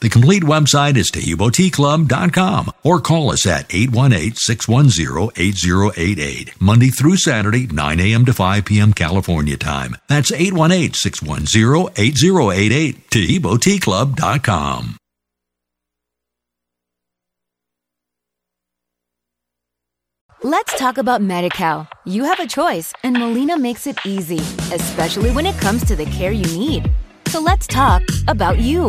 The complete website is TaheeboTeaClub.com or call us at 818-610-8088. Monday through Saturday, 9 a.m. to 5 p.m. California time. That's 818-610-8088. TaheeboTeaClub.com. Let's talk about MediCal. You have a choice, and Molina makes it easy, especially when it comes to the care you need. So let's talk about you,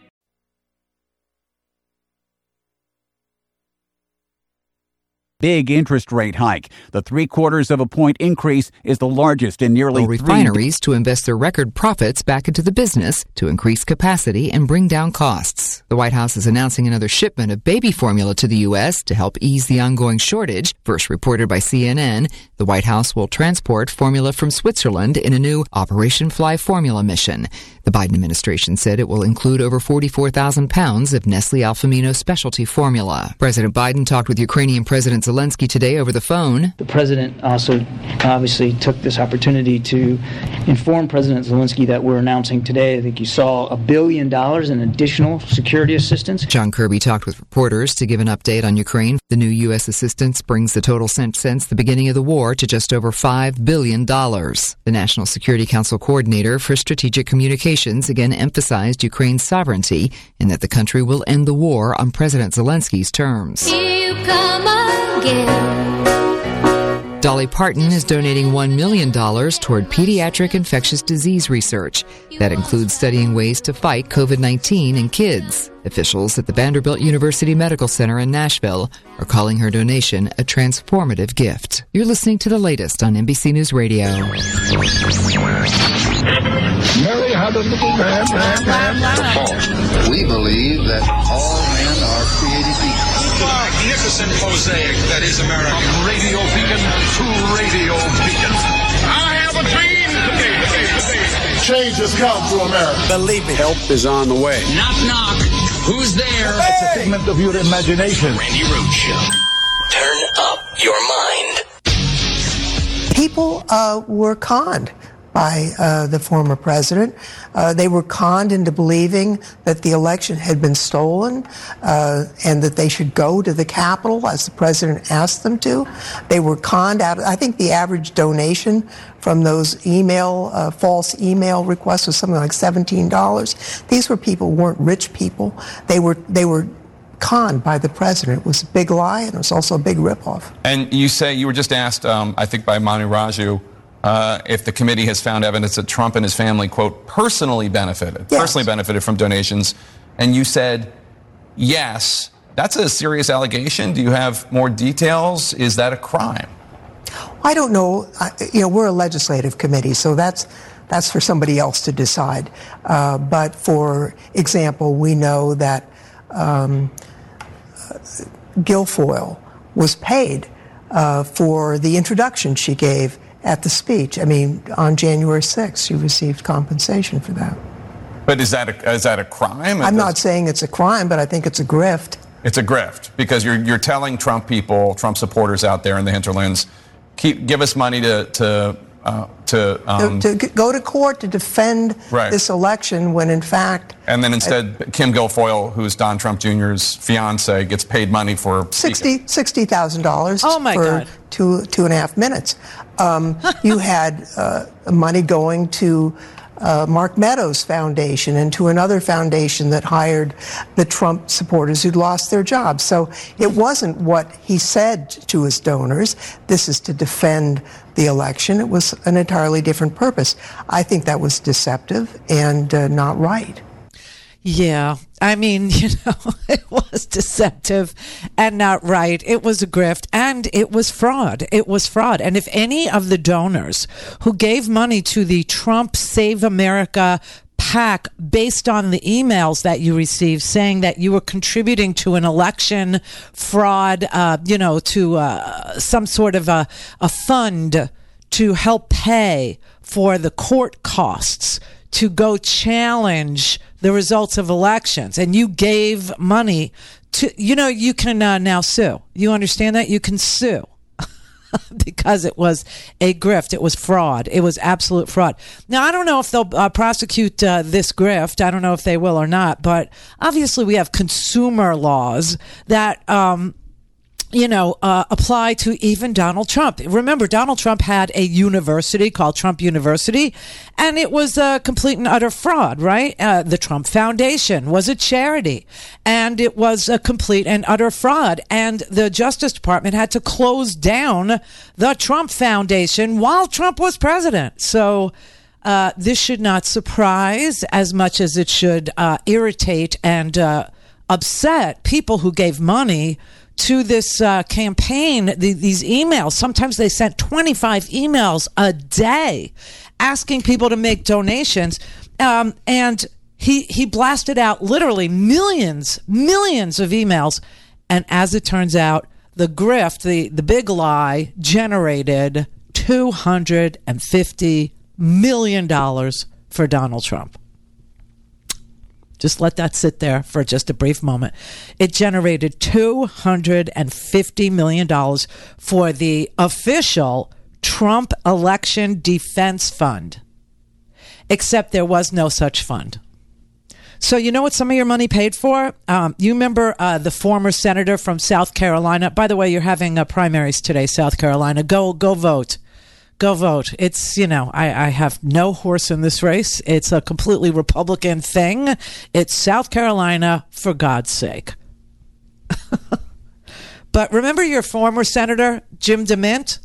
Big interest rate hike. The three quarters of a point increase is the largest in nearly three refineries to invest their record profits back into the business to increase capacity and bring down costs. The White House is announcing another shipment of baby formula to the U.S. to help ease the ongoing shortage. First reported by CNN, the White House will transport formula from Switzerland in a new Operation Fly Formula mission. The Biden administration said it will include over 44,000 pounds of Nestle Alfamino specialty formula. President Biden talked with Ukrainian President Zelensky today over the phone. The president also obviously took this opportunity to inform President Zelensky that we're announcing today, I think you saw a billion dollars in additional security assistance. John Kirby talked with reporters to give an update on Ukraine. The new U.S. assistance brings the total sent since the beginning of the war to just over $5 billion. The National Security Council coordinator for strategic communications again emphasized Ukraine's sovereignty and that the country will end the war on President Zelensky's terms. Dolly Parton is donating $1 million toward pediatric infectious disease research. That includes studying ways to fight COVID 19 in kids. Officials at the Vanderbilt University Medical Center in Nashville are calling her donation a transformative gift. You're listening to the latest on NBC News Radio. Mary had a little man, man, man, We believe that all men are created equal. Magnificent mosaic that is America. From radio beacon to radio beacon. I have a dream today. Change has come to America. Believe me. Help is on the way. Knock, knock. Who's there? Hey! It's a figment of your imagination. Randy Rhodes Show. Turn up your mind. People uh, were conned by uh, the former president. Uh, they were conned into believing that the election had been stolen uh, and that they should go to the Capitol as the president asked them to. They were conned out. I think the average donation from those email, uh, false email requests was something like $17. These were people weren't rich people. They were, they were conned by the president. It was a big lie and it was also a big ripoff. And you say you were just asked, um, I think by Manu Raju, uh, if the committee has found evidence that Trump and his family, quote, personally benefited, yes. personally benefited from donations, and you said yes. That's a serious allegation. Do you have more details? Is that a crime? I don't know. I, you know, we're a legislative committee, so that's that's for somebody else to decide. Uh, but for example, we know that um, Guilfoyle was paid uh, for the introduction she gave at the speech. I mean, on January 6th, she received compensation for that. But is that a, is that a crime? I'm not saying it's a crime, but I think it's a grift. It's a grift because you're you're telling Trump people, Trump supporters out there in the hinterlands, keep give us money to to uh, to, um, to, to go to court to defend Right. this election when in fact and then instead Kim Guilfoyle, who's Don Trump Jr.'s fiance, gets paid money for speaking. Sixty thousand dollars Oh, my for God. two two and a half minutes. Um, you had uh, money going to uh, Mark Meadows Foundation and to another foundation that hired the Trump supporters who'd lost their jobs. So it wasn't what he said to his donors. This is to defend the election. It was an entirely different purpose. I think that was deceptive and uh, not right. Yeah. I mean, you know, it was deceptive and not right. It was a grift and it was fraud. It was fraud. And if any of the donors who gave money to the Trump Save America pack based on the emails that you received saying that you were contributing to an election fraud, uh, you know, to uh, some sort of a, a fund to help pay for the court costs to go challenge the results of elections and you gave money to you know you can uh, now sue. You understand that? You can sue because it was a grift. It was fraud. It was absolute fraud. Now i don't know if they'll uh, prosecute uh, this grift. I don't know if they will or not but obviously we have consumer laws that um, you know, uh, apply to even Donald Trump. Remember, Donald Trump had a university called Trump University, and it was a complete and utter fraud, right? Uh, the Trump Foundation was a charity, and it was a complete and utter fraud. And the Justice Department had to close down the Trump Foundation while Trump was president. So, uh, this should not surprise as much as it should uh, irritate and uh, upset people who gave money to this uh, campaign, the, these emails. Sometimes they sent 25 emails a day asking people to make donations. Um, and he, he blasted out literally millions, millions of emails. And as it turns out, the grift, the, the big lie, generated $250 million for Donald Trump. Just let that sit there for just a brief moment. It generated $250 million for the official Trump Election Defense Fund, except there was no such fund. So, you know what some of your money paid for? Um, you remember uh, the former senator from South Carolina? By the way, you're having uh, primaries today, South Carolina. Go, go vote go vote. It's, you know, I, I have no horse in this race. It's a completely Republican thing. It's South Carolina, for God's sake. but remember your former senator, Jim DeMint?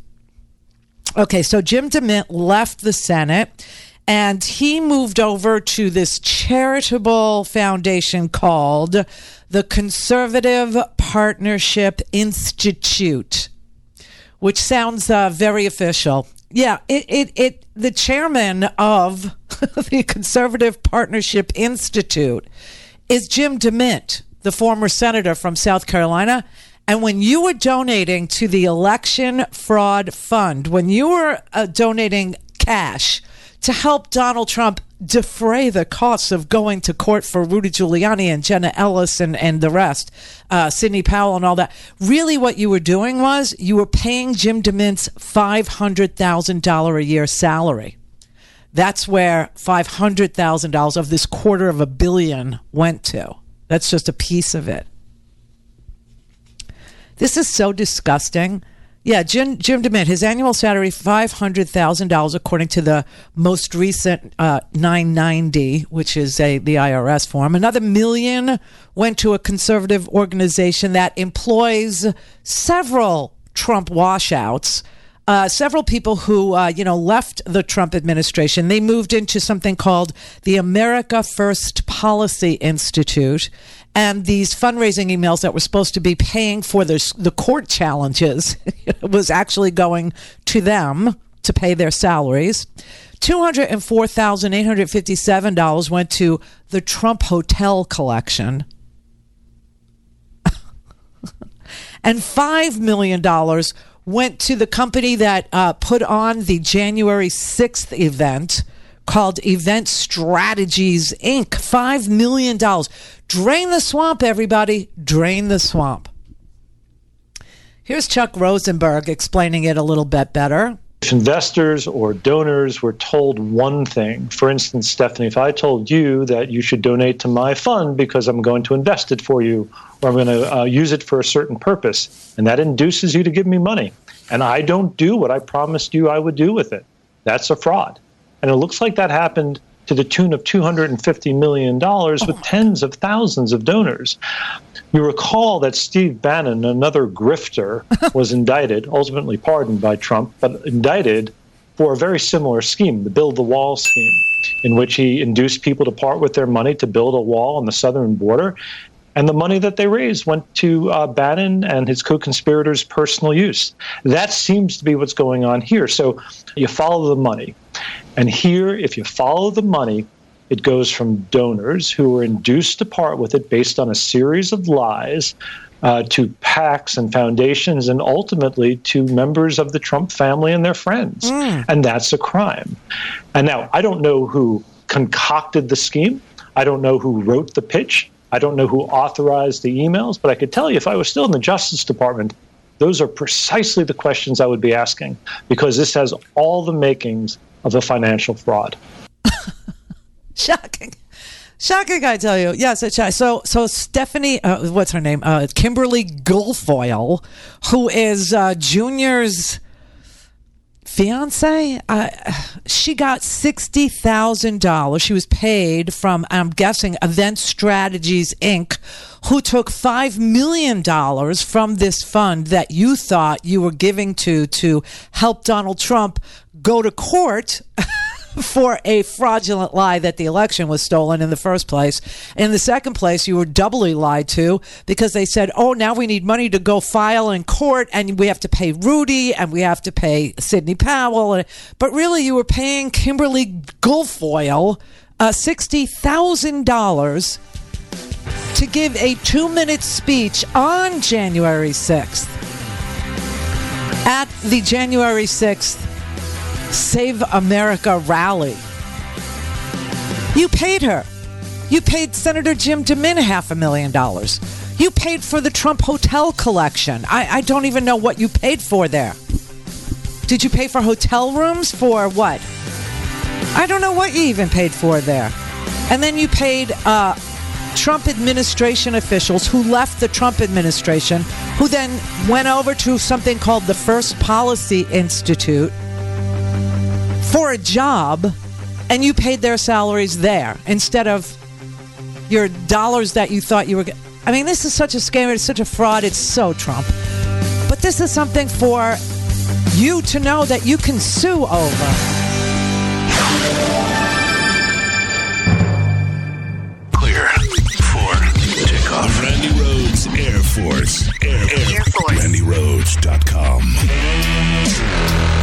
Okay, so Jim DeMint left the Senate and he moved over to this charitable foundation called the Conservative Partnership Institute, which sounds uh, very official. Yeah, it, it, it the chairman of the Conservative Partnership Institute is Jim DeMint, the former senator from South Carolina. And when you were donating to the Election Fraud Fund, when you were uh, donating cash to help Donald Trump defray the costs of going to court for Rudy Giuliani and Jenna Ellis and, and the rest, uh, Sidney Powell and all that. Really, what you were doing was you were paying Jim DeMint's $500,000 a year salary. That's where $500,000 of this quarter of a billion went to. That's just a piece of it. This is so disgusting. Yeah, Jim, Jim DeMint, his annual salary $500,000 according to the most recent uh, 990, which is a the IRS form. Another million went to a conservative organization that employs several Trump washouts. Uh, several people who, uh, you know, left the Trump administration. They moved into something called the America First Policy Institute. And these fundraising emails that were supposed to be paying for the, the court challenges was actually going to them to pay their salaries. $204,857 went to the Trump Hotel collection. and $5 million went to the company that uh, put on the January 6th event called Event Strategies Inc. $5 million. Drain the swamp, everybody. Drain the swamp. Here's Chuck Rosenberg explaining it a little bit better. If investors or donors were told one thing, for instance, Stephanie, if I told you that you should donate to my fund because I'm going to invest it for you or I'm going to uh, use it for a certain purpose, and that induces you to give me money, and I don't do what I promised you I would do with it, that's a fraud. And it looks like that happened to the tune of $250 million with tens of thousands of donors. You recall that Steve Bannon, another grifter, was indicted, ultimately pardoned by Trump, but indicted for a very similar scheme, the Build the Wall scheme, in which he induced people to part with their money to build a wall on the southern border. And the money that they raised went to uh, Bannon and his co conspirators' personal use. That seems to be what's going on here. So you follow the money. And here, if you follow the money, it goes from donors who were induced to part with it based on a series of lies uh, to PACs and foundations and ultimately to members of the Trump family and their friends. Mm. And that's a crime. And now, I don't know who concocted the scheme, I don't know who wrote the pitch. I don't know who authorized the emails, but I could tell you if I was still in the Justice Department, those are precisely the questions I would be asking because this has all the makings of a financial fraud. Shocking. Shocking, I tell you. Yes, it's so. So Stephanie, uh, what's her name? Uh, Kimberly Guilfoyle, who is uh, Junior's fiance. Uh, she got sixty thousand dollars. She was paid from, I'm guessing, Event Strategies Inc., who took five million dollars from this fund that you thought you were giving to to help Donald Trump go to court. for a fraudulent lie that the election was stolen in the first place. In the second place, you were doubly lied to because they said, oh, now we need money to go file in court and we have to pay Rudy and we have to pay Sidney Powell. But really, you were paying Kimberly Guilfoyle uh, $60,000 to give a two minute speech on January 6th at the January 6th Save America rally. You paid her. You paid Senator Jim DeMint half a million dollars. You paid for the Trump Hotel collection. I, I don't even know what you paid for there. Did you pay for hotel rooms for what? I don't know what you even paid for there. And then you paid uh, Trump administration officials who left the Trump administration, who then went over to something called the First Policy Institute for a job and you paid their salaries there instead of your dollars that you thought you were I mean this is such a scam. It's such a fraud. It's so Trump. But this is something for you to know that you can sue over. Clear for takeoff. Randy Rhodes Air Force. Air, Air, Air Force. RandyRhodes.com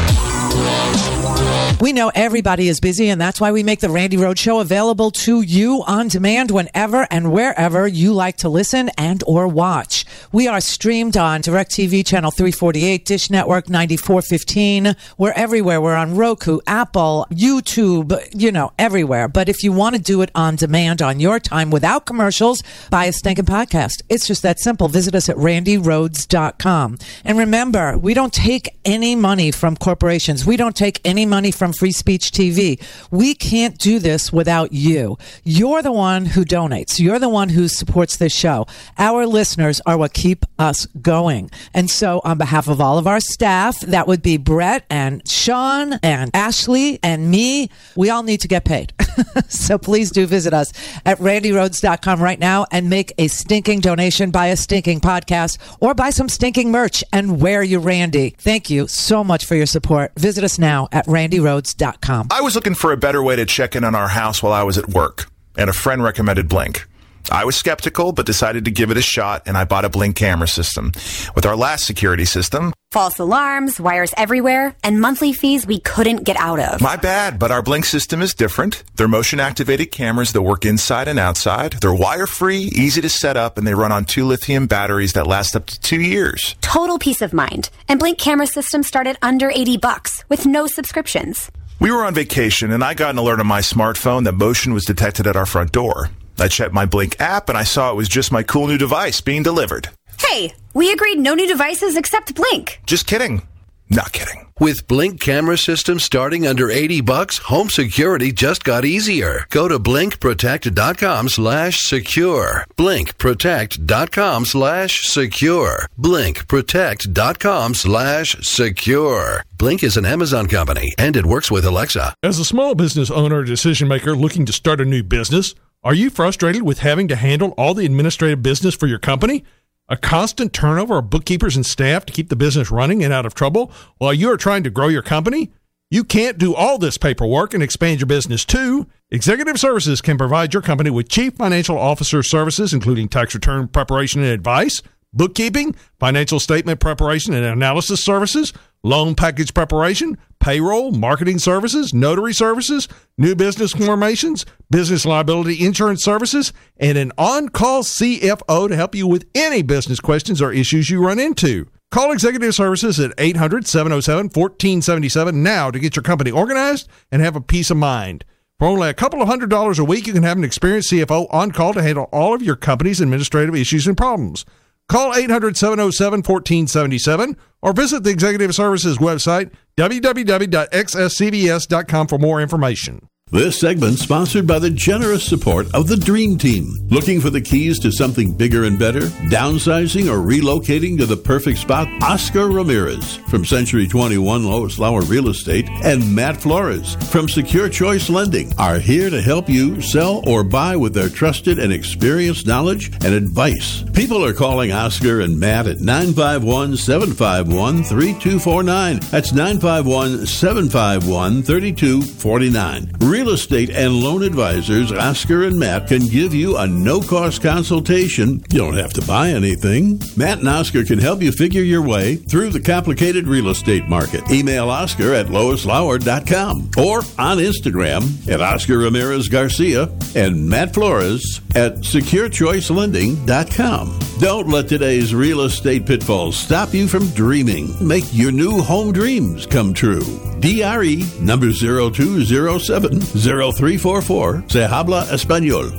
we know everybody is busy, and that's why we make the Randy Rhodes Show available to you on demand whenever and wherever you like to listen and or watch. We are streamed on DirecTV channel 348, Dish Network 9415. We're everywhere. We're on Roku, Apple, YouTube, you know, everywhere. But if you want to do it on demand on your time without commercials, buy a stinking podcast. It's just that simple. Visit us at randyrhodes.com. And remember, we don't take any money from corporations. We don't take any money from Free Speech TV. We can't do this without you. You're the one who donates. You're the one who supports this show. Our listeners are what keep us going. And so, on behalf of all of our staff, that would be Brett and Sean and Ashley and me, we all need to get paid. so please do visit us at randyrhodes.com right now and make a stinking donation, buy a stinking podcast, or buy some stinking merch and wear your Randy. Thank you so much for your support. Visit us now at randyrhodes.com. I was looking for a better way to check in on our house while I was at work, and a friend recommended Blink. I was skeptical, but decided to give it a shot, and I bought a Blink camera system. With our last security system, false alarms, wires everywhere, and monthly fees we couldn't get out of. My bad, but our Blink system is different. They're motion activated cameras that work inside and outside. They're wire free, easy to set up, and they run on two lithium batteries that last up to two years. Total peace of mind. And Blink camera systems start at under 80 bucks with no subscriptions. We were on vacation and I got an alert on my smartphone that motion was detected at our front door. I checked my Blink app and I saw it was just my cool new device being delivered. Hey, we agreed no new devices except Blink. Just kidding. Not kidding. With Blink camera systems starting under 80 bucks, home security just got easier. Go to blinkprotect.com slash secure. Blinkprotect.com slash secure. Blinkprotect.com slash secure. Blink is an Amazon company and it works with Alexa. As a small business owner or decision maker looking to start a new business, are you frustrated with having to handle all the administrative business for your company? A constant turnover of bookkeepers and staff to keep the business running and out of trouble while you are trying to grow your company? You can't do all this paperwork and expand your business too. Executive Services can provide your company with chief financial officer services, including tax return preparation and advice, bookkeeping, financial statement preparation and analysis services, loan package preparation, payroll, marketing services, notary services, new business formations, business liability insurance services, and an on call CFO to help you with any business questions or issues you run into. Call Executive Services at 800 707 1477 now to get your company organized and have a peace of mind. For only a couple of hundred dollars a week, you can have an experienced CFO on call to handle all of your company's administrative issues and problems. Call 800 707 1477 or visit the Executive Services website, www.xscvs.com, for more information. This segment sponsored by the generous support of the Dream Team. Looking for the keys to something bigger and better? Downsizing or relocating to the perfect spot? Oscar Ramirez from Century 21 Lois Lauer Real Estate and Matt Flores from Secure Choice Lending are here to help you sell or buy with their trusted and experienced knowledge and advice. People are calling Oscar and Matt at 951 751 3249. That's 951 751 3249. Real estate and loan advisors Oscar and Matt can give you a no cost consultation. You don't have to buy anything. Matt and Oscar can help you figure your way through the complicated real estate market. Email Oscar at loislauer.com or on Instagram at Oscar Ramirez Garcia and Matt Flores at securechoicelending.com. Don't let today's real estate pitfalls stop you from dreaming. Make your new home dreams come true. DRE number 0207 0344. Se habla español.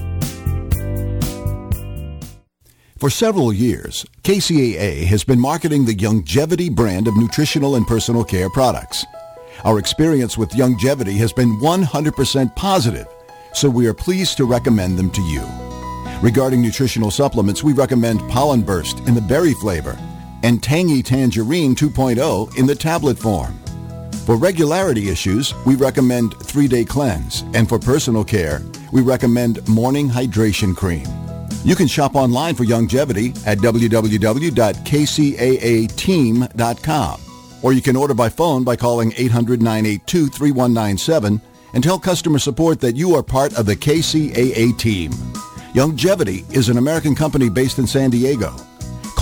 For several years, KCAA has been marketing the Youngevity brand of nutritional and personal care products. Our experience with Youngevity has been 100% positive, so we are pleased to recommend them to you. Regarding nutritional supplements, we recommend Pollen Burst in the berry flavor and Tangy Tangerine 2.0 in the tablet form. For regularity issues, we recommend 3-Day Cleanse, and for personal care, we recommend Morning Hydration Cream. You can shop online for Youngevity at www.kcaateam.com, or you can order by phone by calling 800-982-3197 and tell customer support that you are part of the KCAA team. Youngevity is an American company based in San Diego.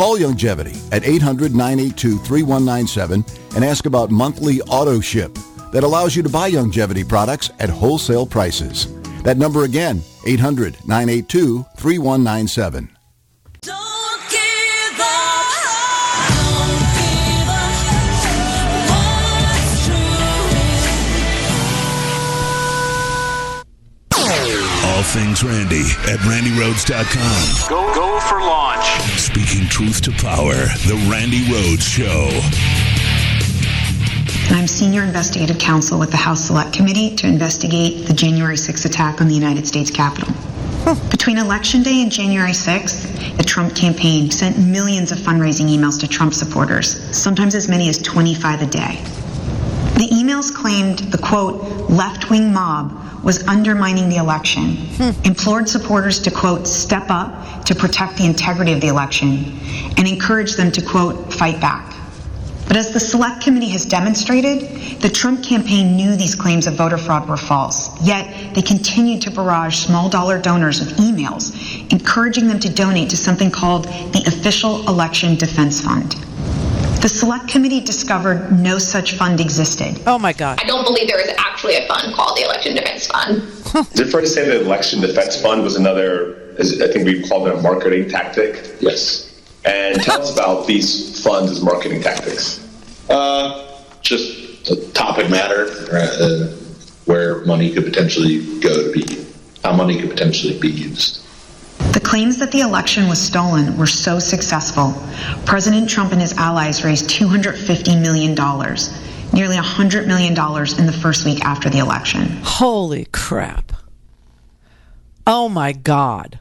Call Youngevity at 800-982-3197 and ask about monthly auto ship that allows you to buy Youngevity products at wholesale prices. That number again, 800-982-3197. All things Randy at randyrhodes.com. Go, go for launch. Speaking truth to power, The Randy Rhodes Show. I'm Senior Investigative Counsel with the House Select Committee to investigate the January 6th attack on the United States Capitol. Between Election Day and January 6th, the Trump campaign sent millions of fundraising emails to Trump supporters, sometimes as many as 25 a day. The emails claimed the quote, left wing mob was undermining the election, hmm. implored supporters to quote, step up to protect the integrity of the election, and encouraged them to quote, fight back. But as the Select Committee has demonstrated, the Trump campaign knew these claims of voter fraud were false, yet they continued to barrage small dollar donors with emails, encouraging them to donate to something called the Official Election Defense Fund. The select committee discovered no such fund existed. Oh my God. I don't believe there is actually a fund called the Election Defense Fund. Is it fair to say the Election Defense Fund was another, as I think we called it a marketing tactic? Yes. And tell us about these funds as marketing tactics. Uh, just a topic matter uh, where money could potentially go to be, how money could potentially be used. The claims that the election was stolen were so successful, President Trump and his allies raised $250 million, nearly $100 million in the first week after the election. Holy crap. Oh my God.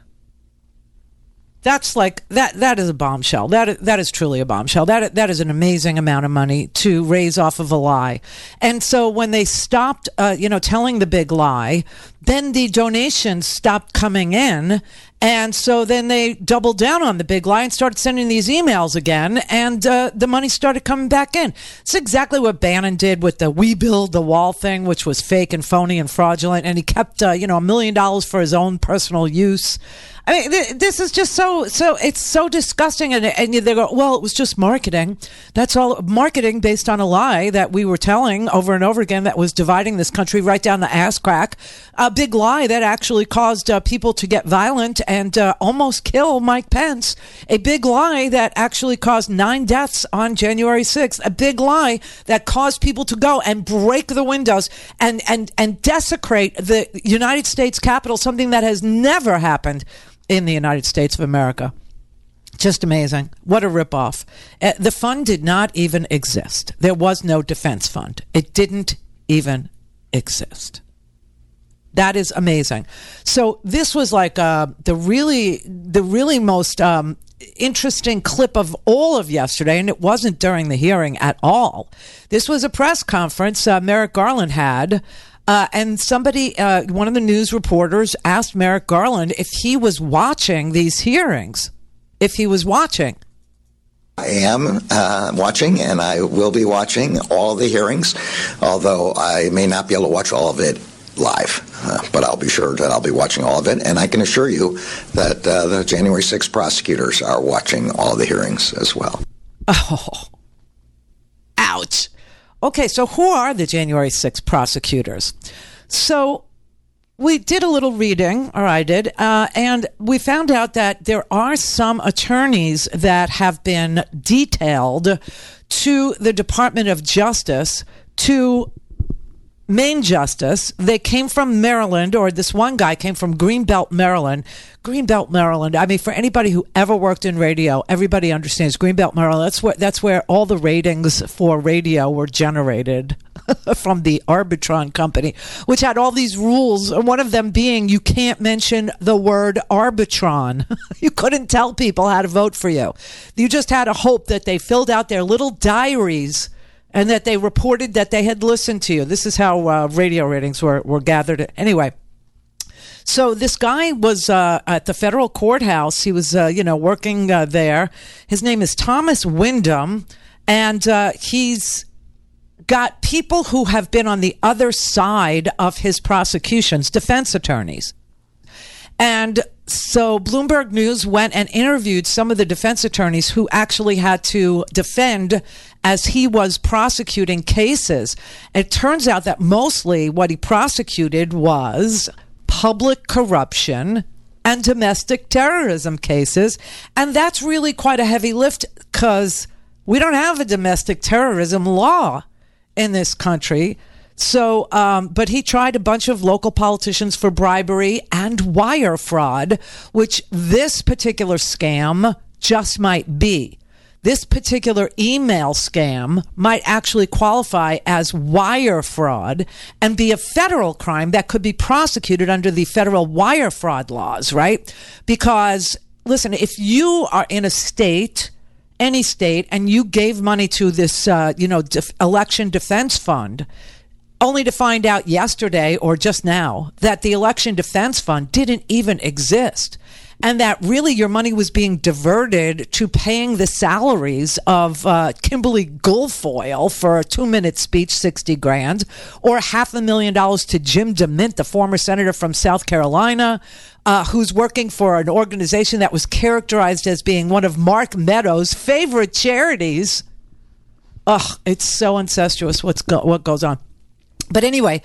That's like that. That is a bombshell. That that is truly a bombshell. That that is an amazing amount of money to raise off of a lie. And so when they stopped, uh, you know, telling the big lie, then the donations stopped coming in, and so then they doubled down on the big lie and started sending these emails again, and uh, the money started coming back in. It's exactly what Bannon did with the "We Build the Wall" thing, which was fake and phony and fraudulent, and he kept, uh, you know, a million dollars for his own personal use. I mean, th- this is just so so. It's so disgusting, and and they go, well, it was just marketing. That's all marketing based on a lie that we were telling over and over again that was dividing this country right down the ass crack. A big lie that actually caused uh, people to get violent and uh, almost kill Mike Pence. A big lie that actually caused nine deaths on January sixth. A big lie that caused people to go and break the windows and and and desecrate the United States Capitol. Something that has never happened in the United States of America. Just amazing. What a ripoff. Uh, the fund did not even exist. There was no defense fund. It didn't even exist. That is amazing. So this was like uh, the really, the really most um, interesting clip of all of yesterday, and it wasn't during the hearing at all. This was a press conference uh, Merrick Garland had. Uh, and somebody, uh, one of the news reporters, asked Merrick Garland if he was watching these hearings. If he was watching. I am uh, watching, and I will be watching all the hearings, although I may not be able to watch all of it live. Uh, but I'll be sure that I'll be watching all of it, and I can assure you that uh, the January 6 prosecutors are watching all the hearings as well. Oh, ouch. Okay, so who are the January 6 prosecutors? So we did a little reading, or I did, uh, and we found out that there are some attorneys that have been detailed to the Department of Justice to Main Justice. They came from Maryland, or this one guy came from Greenbelt, Maryland. Greenbelt, Maryland. I mean, for anybody who ever worked in radio, everybody understands Greenbelt, Maryland. That's where that's where all the ratings for radio were generated from the Arbitron company, which had all these rules. One of them being you can't mention the word Arbitron. you couldn't tell people how to vote for you. You just had to hope that they filled out their little diaries and that they reported that they had listened to you. This is how uh, radio ratings were, were gathered. Anyway, so this guy was uh, at the federal courthouse. He was, uh, you know, working uh, there. His name is Thomas Windom, and uh, he's got people who have been on the other side of his prosecutions, defense attorneys. And so Bloomberg News went and interviewed some of the defense attorneys who actually had to defend as he was prosecuting cases. It turns out that mostly what he prosecuted was public corruption and domestic terrorism cases. And that's really quite a heavy lift because we don't have a domestic terrorism law in this country. So, um, but he tried a bunch of local politicians for bribery and wire fraud, which this particular scam just might be. This particular email scam might actually qualify as wire fraud and be a federal crime that could be prosecuted under the federal wire fraud laws, right? Because, listen, if you are in a state, any state, and you gave money to this, uh, you know, def- election defense fund, only to find out yesterday or just now that the election defense fund didn't even exist and that really your money was being diverted to paying the salaries of uh, Kimberly Guilfoyle for a two minute speech, 60 grand, or half a million dollars to Jim DeMint, the former senator from South Carolina, uh, who's working for an organization that was characterized as being one of Mark Meadows' favorite charities. Ugh, it's so incestuous what's go- what goes on. But anyway,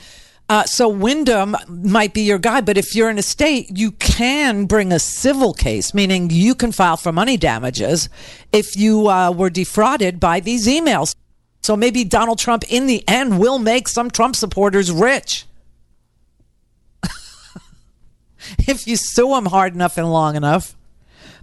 uh, so Windom might be your guy, but if you're in a state, you can bring a civil case, meaning you can file for money damages if you uh, were defrauded by these emails. So maybe Donald Trump, in the end, will make some Trump supporters rich. if you sue them hard enough and long enough.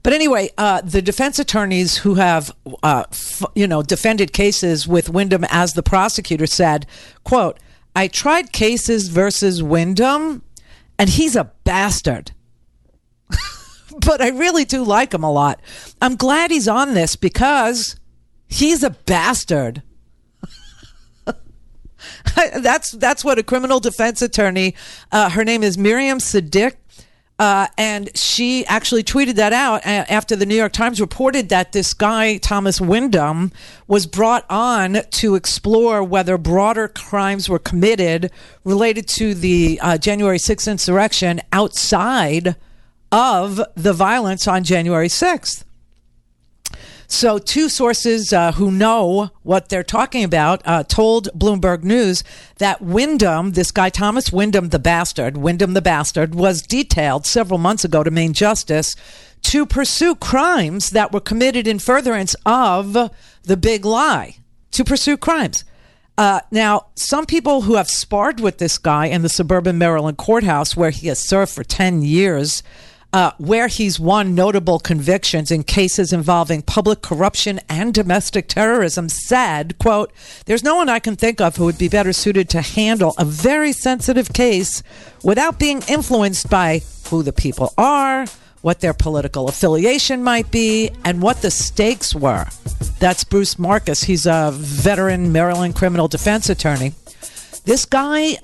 But anyway, uh, the defense attorneys who have, uh, f- you know, defended cases with Windom as the prosecutor said, "quote I tried cases versus Windom, and he's a bastard." but I really do like him a lot. I'm glad he's on this because he's a bastard. that's that's what a criminal defense attorney. Uh, her name is Miriam Sadiq. Uh, and she actually tweeted that out after the New York Times reported that this guy, Thomas Windom, was brought on to explore whether broader crimes were committed related to the uh, January 6th insurrection outside of the violence on January 6th. So, two sources uh, who know what they're talking about uh, told Bloomberg News that Windom, this guy Thomas Windom, the bastard, Windom the bastard, was detailed several months ago to Main Justice to pursue crimes that were committed in furtherance of the big lie, to pursue crimes. Uh, now, some people who have sparred with this guy in the suburban Maryland courthouse, where he has served for 10 years, uh, where he's won notable convictions in cases involving public corruption and domestic terrorism, said, quote, there's no one I can think of who would be better suited to handle a very sensitive case without being influenced by who the people are, what their political affiliation might be, and what the stakes were. That's Bruce Marcus. He's a veteran Maryland criminal defense attorney. This guy,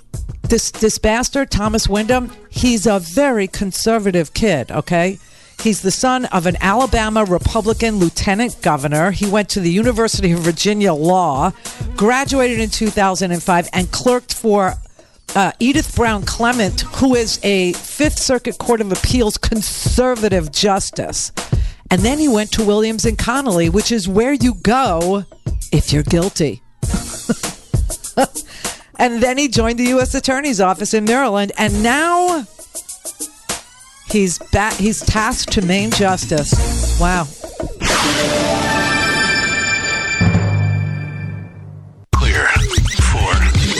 this this bastard, Thomas Windom, he's a very conservative kid, okay? He's the son of an Alabama Republican lieutenant governor. He went to the University of Virginia Law, graduated in 2005, and clerked for uh, Edith Brown Clement, who is a Fifth Circuit Court of Appeals conservative justice. And then he went to Williams and Connolly, which is where you go if you're guilty. and then he joined the U.S. Attorney's Office in Maryland, and now he's back. He's tasked to Main Justice. Wow. Clear for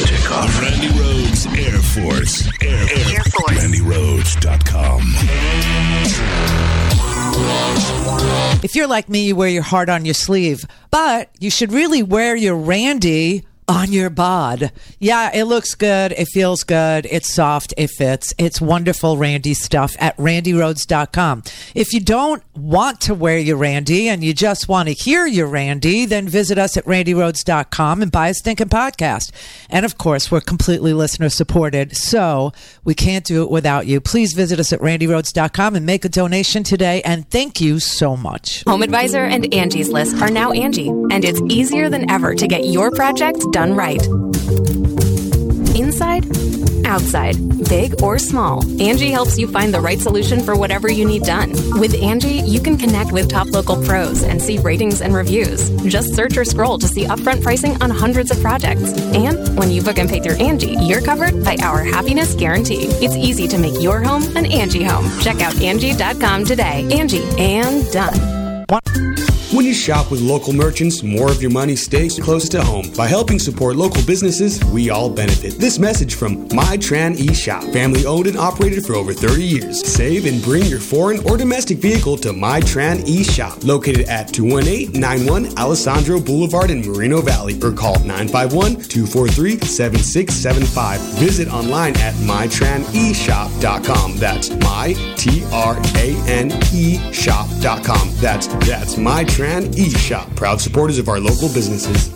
takeoff. Randy Rhodes Air Force. Air, Air, Force. RandyRhodes.com. If you're like me, you wear your heart on your sleeve, but you should really wear your Randy on your bod. Yeah, it looks good. It feels good. It's soft. It fits. It's wonderful Randy stuff at randyrhodes.com. If you don't want to wear your Randy and you just want to hear your Randy, then visit us at randyrhodes.com and buy a stinking podcast. And of course, we're completely listener supported, so we can't do it without you. Please visit us at randyrhodes.com and make a donation today. And thank you so much. Home Advisor and Angie's List are now Angie, and it's easier than ever to get your project done right. Inside, outside, big or small, Angie helps you find the right solution for whatever you need done. With Angie, you can connect with top local pros and see ratings and reviews. Just search or scroll to see upfront pricing on hundreds of projects. And when you book and pay through Angie, you're covered by our happiness guarantee. It's easy to make your home an Angie home. Check out Angie.com today. Angie, and done. When you shop with local merchants, more of your money stays close to home. By helping support local businesses, we all benefit. This message from MyTran eShop, family owned and operated for over 30 years. Save and bring your foreign or domestic vehicle to MyTran eShop, located at 218-91 Alessandro Boulevard in Moreno Valley, or call 951-243-7675. Visit online at mytraneshop.com. That's my T R A N E shop.com. That's that's MyTran eShop, proud supporters of our local businesses.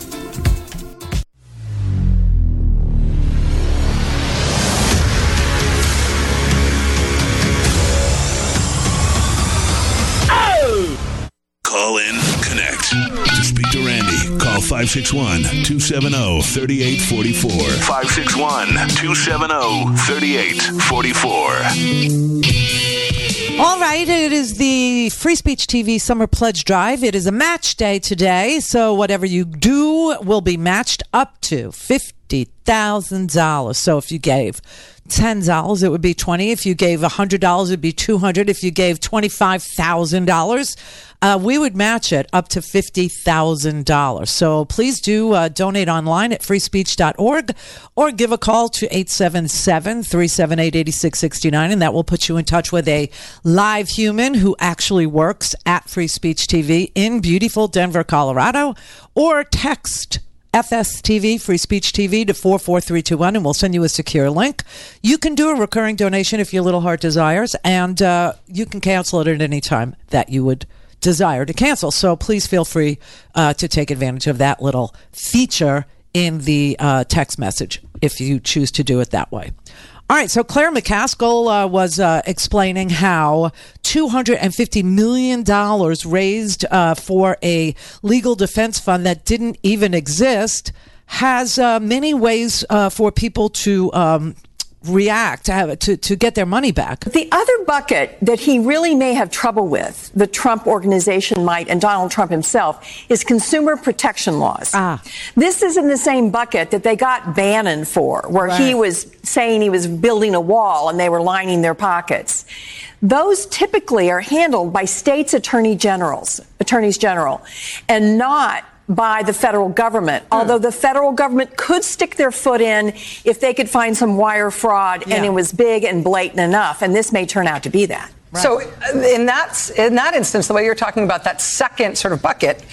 Call in, connect. To speak to Randy, call 561 270 3844. 561 270 3844. All right, it is the Free Speech TV Summer Pledge Drive. It is a match day today, so whatever you do will be matched up to fifty thousand dollars. So if you gave ten dollars, it would be twenty. If you gave hundred dollars, it'd be two hundred. If you gave twenty five thousand dollars, uh, we would match it up to fifty thousand dollars. So please do uh, donate online at freespeech.org or give a call to 877-378-8669 and that will put you in touch with a live human who actually works at Free Speech TV in beautiful Denver, Colorado, or text FSTV, Free Speech TV, to 44321, and we'll send you a secure link. You can do a recurring donation if your little heart desires, and uh, you can cancel it at any time that you would desire to cancel. So please feel free uh, to take advantage of that little feature in the uh, text message if you choose to do it that way. All right, so Claire McCaskill uh, was uh, explaining how $250 million raised uh, for a legal defense fund that didn't even exist has uh, many ways uh, for people to um, react to, have, to, to get their money back. The other bucket that he really may have trouble with, the Trump organization might, and Donald Trump himself, is consumer protection laws. Ah. This is in the same bucket that they got Bannon for, where he was saying he was building a wall and they were lining their pockets. Those typically are handled by states' attorney generals, attorneys general, and not by the federal government. Although the federal government could stick their foot in if they could find some wire fraud and it was big and blatant enough. And this may turn out to be that. So uh, in that in that instance, the way you're talking about that second sort of bucket,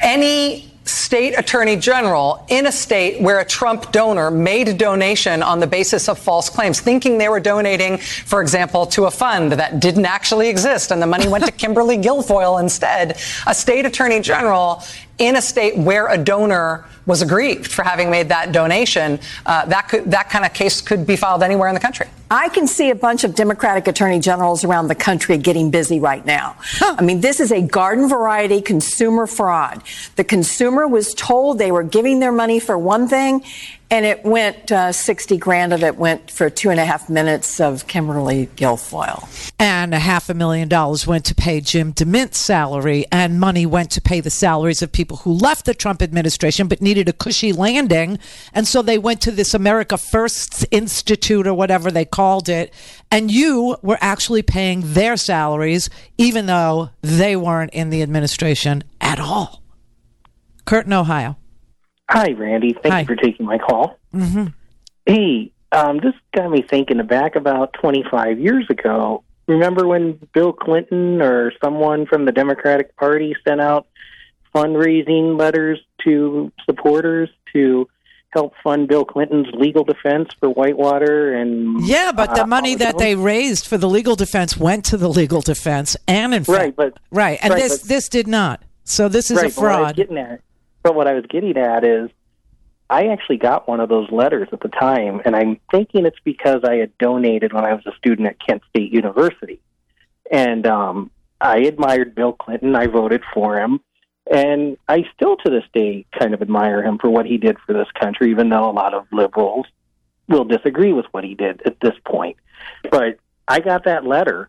any state attorney general in a state where a Trump donor made a donation on the basis of false claims, thinking they were donating, for example, to a fund that didn't actually exist and the money went to Kimberly Guilfoyle instead, a state attorney general in a state where a donor was aggrieved for having made that donation, uh, that could that kind of case could be filed anywhere in the country. I can see a bunch of Democratic attorney generals around the country getting busy right now. I mean, this is a garden variety consumer fraud. The consumer was told they were giving their money for one thing, and it went uh, 60 grand of it went for two and a half minutes of Kimberly Guilfoyle. and a half a million dollars went to pay Jim DeMint's salary, and money went to pay the salaries of people who left the Trump administration but needed a cushy landing. And so they went to this America First Institute or whatever they called it, and you were actually paying their salaries, even though they weren't in the administration at all. Curtin, Ohio. Hi, Randy. Thank you for taking my call. Mm-hmm. Hey, um, this got me thinking back about 25 years ago. Remember when Bill Clinton or someone from the Democratic Party sent out fundraising letters to supporters to help fund Bill Clinton's legal defense for Whitewater and Yeah, but the uh, money that they raised for the legal defense went to the legal defense, and in fact, Right, but- right, and right, this but- this did not. So this is right, a but what I was fraud. getting at, but what I was getting at is, I actually got one of those letters at the time, and I'm thinking it's because I had donated when I was a student at Kent State University, and um, I admired Bill Clinton. I voted for him, and I still to this day kind of admire him for what he did for this country, even though a lot of liberals will disagree with what he did at this point. But I got that letter.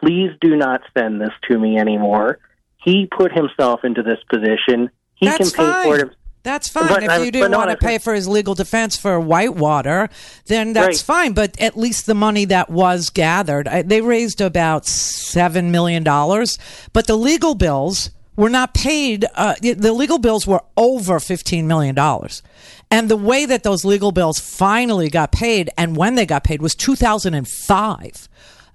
please do not send this to me anymore. He put himself into this position. He That's can pay fine. for it. That's fine. But, if you didn't no, want to pay for his legal defense for Whitewater, then that's right. fine. But at least the money that was gathered, I, they raised about $7 million. But the legal bills were not paid. Uh, the legal bills were over $15 million. And the way that those legal bills finally got paid and when they got paid was 2005.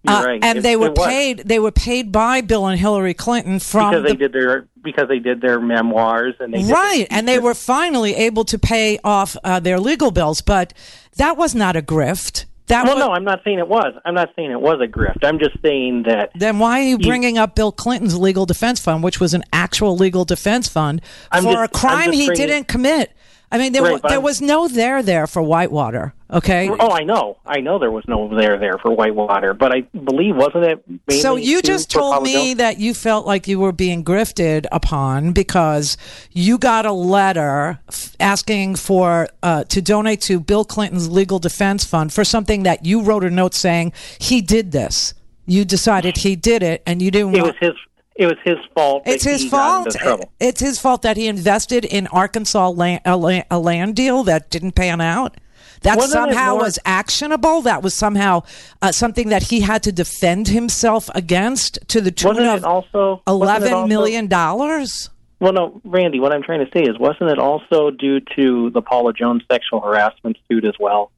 Uh, right. and It- they were paid. They were paid by Bill and Hillary Clinton from because the they did their because they did their memoirs and they right and they were finally able to pay off uh, their legal bills but that was not a grift that well, was, no, I'm not saying it was. I'm not saying it was a grift. I'm just saying that. then why are you bringing up bill clinton's legal defense fund which was an actual legal defense fund I'm for just- a I'm crime he didn't commit i mean there, Right, but there I'm- was no there there for whitewater okay Oh, I know. I know there was no there there for Whitewater, but I believe wasn't it? So you just told me that you felt like you were being grifted upon because you got a letter f- asking for uh, to donate to Bill Clinton's legal defense fund for something that you wrote a note saying he did this. You decided he did it, and you didn't. it was his. It was his fault. it's his fault. It's his fault that he invested in Arkansas land, a, land, a land deal that didn't pan out. That Wasn't somehow more- was actionable. That was somehow uh, something that he had to defend himself against to the tune of also eleven also- million dollars. Well, no, Randy. What I'm trying to say is, wasn't it also due to the Paula Jones sexual harassment suit as well?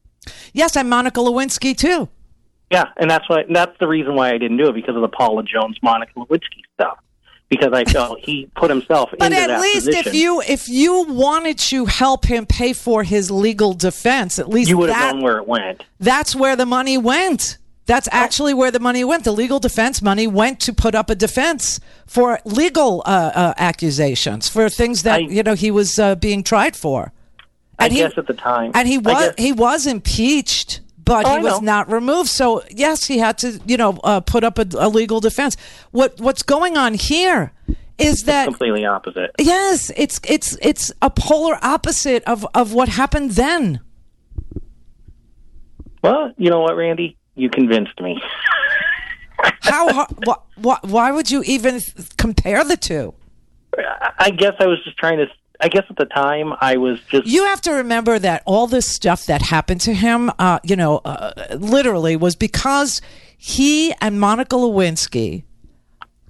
Yes, and Monica Lewinsky too. Yeah, and that's why. That's the reason why I didn't do it because of the Paula Jones, Monica Lewinsky stuff. Because I felt he put himself But into at least position. if you if you wanted to help him pay for his legal defense, at least you would have known where it went. that's where the money went. That's actually where the money went. The legal defense money went to put up a defense for legal uh, uh, accusations for things that you know he was uh, being tried for. I And he- guess at the time, and he was he was impeached, but Oh, he was not removed. So yes, he had to you know uh, put up a, a legal defense. What what's going on here is that completely opposite. yes, it's it's it's a polar opposite of of what happened then. Well, you know what, Randy? You convinced me. How har- wh- wh- why would you even compare the two? I- I guess I was just trying to. I guess at the time I was just. You have to remember that all this stuff that happened to him, uh, you know, uh, literally was because he and Monica Lewinsky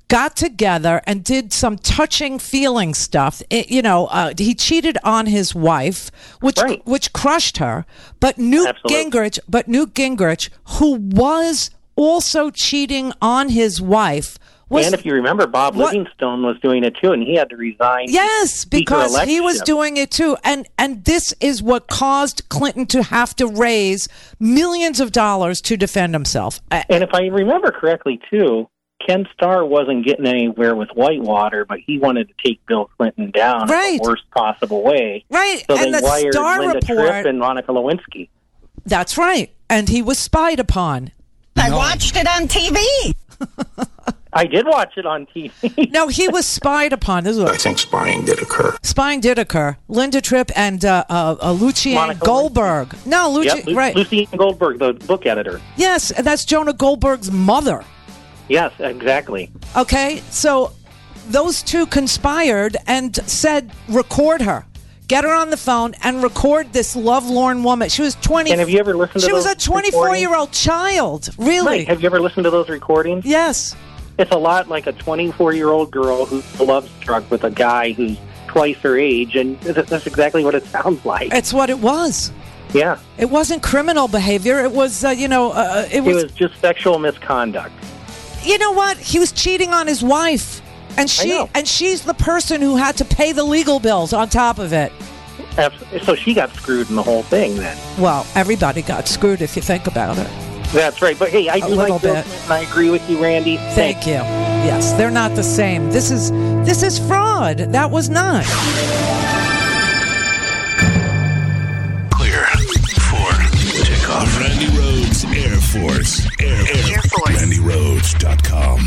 got together and did some touching feeling stuff. It- you know, uh, he cheated on his wife, which which crushed her. But Newt Absolutely. Gingrich, but Newt Gingrich, who was also cheating on his wife, was and if you remember, Bob What- Livingston was doing it too, and he had to resign. Yes, because he was doing it too, and and this is what caused Clinton to have to raise millions of dollars to defend himself. Uh, And if I remember correctly, too, Ken Starr wasn't getting anywhere with Whitewater, but he wanted to take Bill Clinton down Right. in the worst possible way. Right, So and they the wired Starr Linda report- Tripp and Monica Lewinsky. That's right, and he was spied upon. I watched it on TV. I did watch it on TV. No, he was spied upon. This is I think spying did occur. spying did occur. Linda Tripp and uh, uh, uh, Lucianne Monica Goldberg. No, Luci- Yep, Lu- right? Lucy Goldberg, the book editor. yes, and that's Jonah Goldberg's mother. Yes, exactly. Okay, so those two conspired and said, record her. Get her on the phone and record this lovelorn woman. She was 20. And have you ever listened to She was a 24 year old child. Really? Right. Have you ever listened to those recordings? Yes. It's a lot like a 24 year old girl who's love struck with a guy who's twice her age, and that's exactly what it sounds like. It's what it was. Yeah. It wasn't criminal behavior. It was, uh, you know, uh, it It was, was just sexual misconduct. you know what? He was cheating on his wife. And she and she's the person who had to pay the legal bills on top of it. So she got screwed in the whole thing then. Well, everybody got screwed if you think about it. That's right. But hey, I A do like Bill bit. Clinton. I agree with you, Randy. Thank you. Yes, they're not the same. This is this is fraud. That was not. Clear for takeoff. Randy Rhodes Air Force. Air, Air, Force. RandyRhodes.com.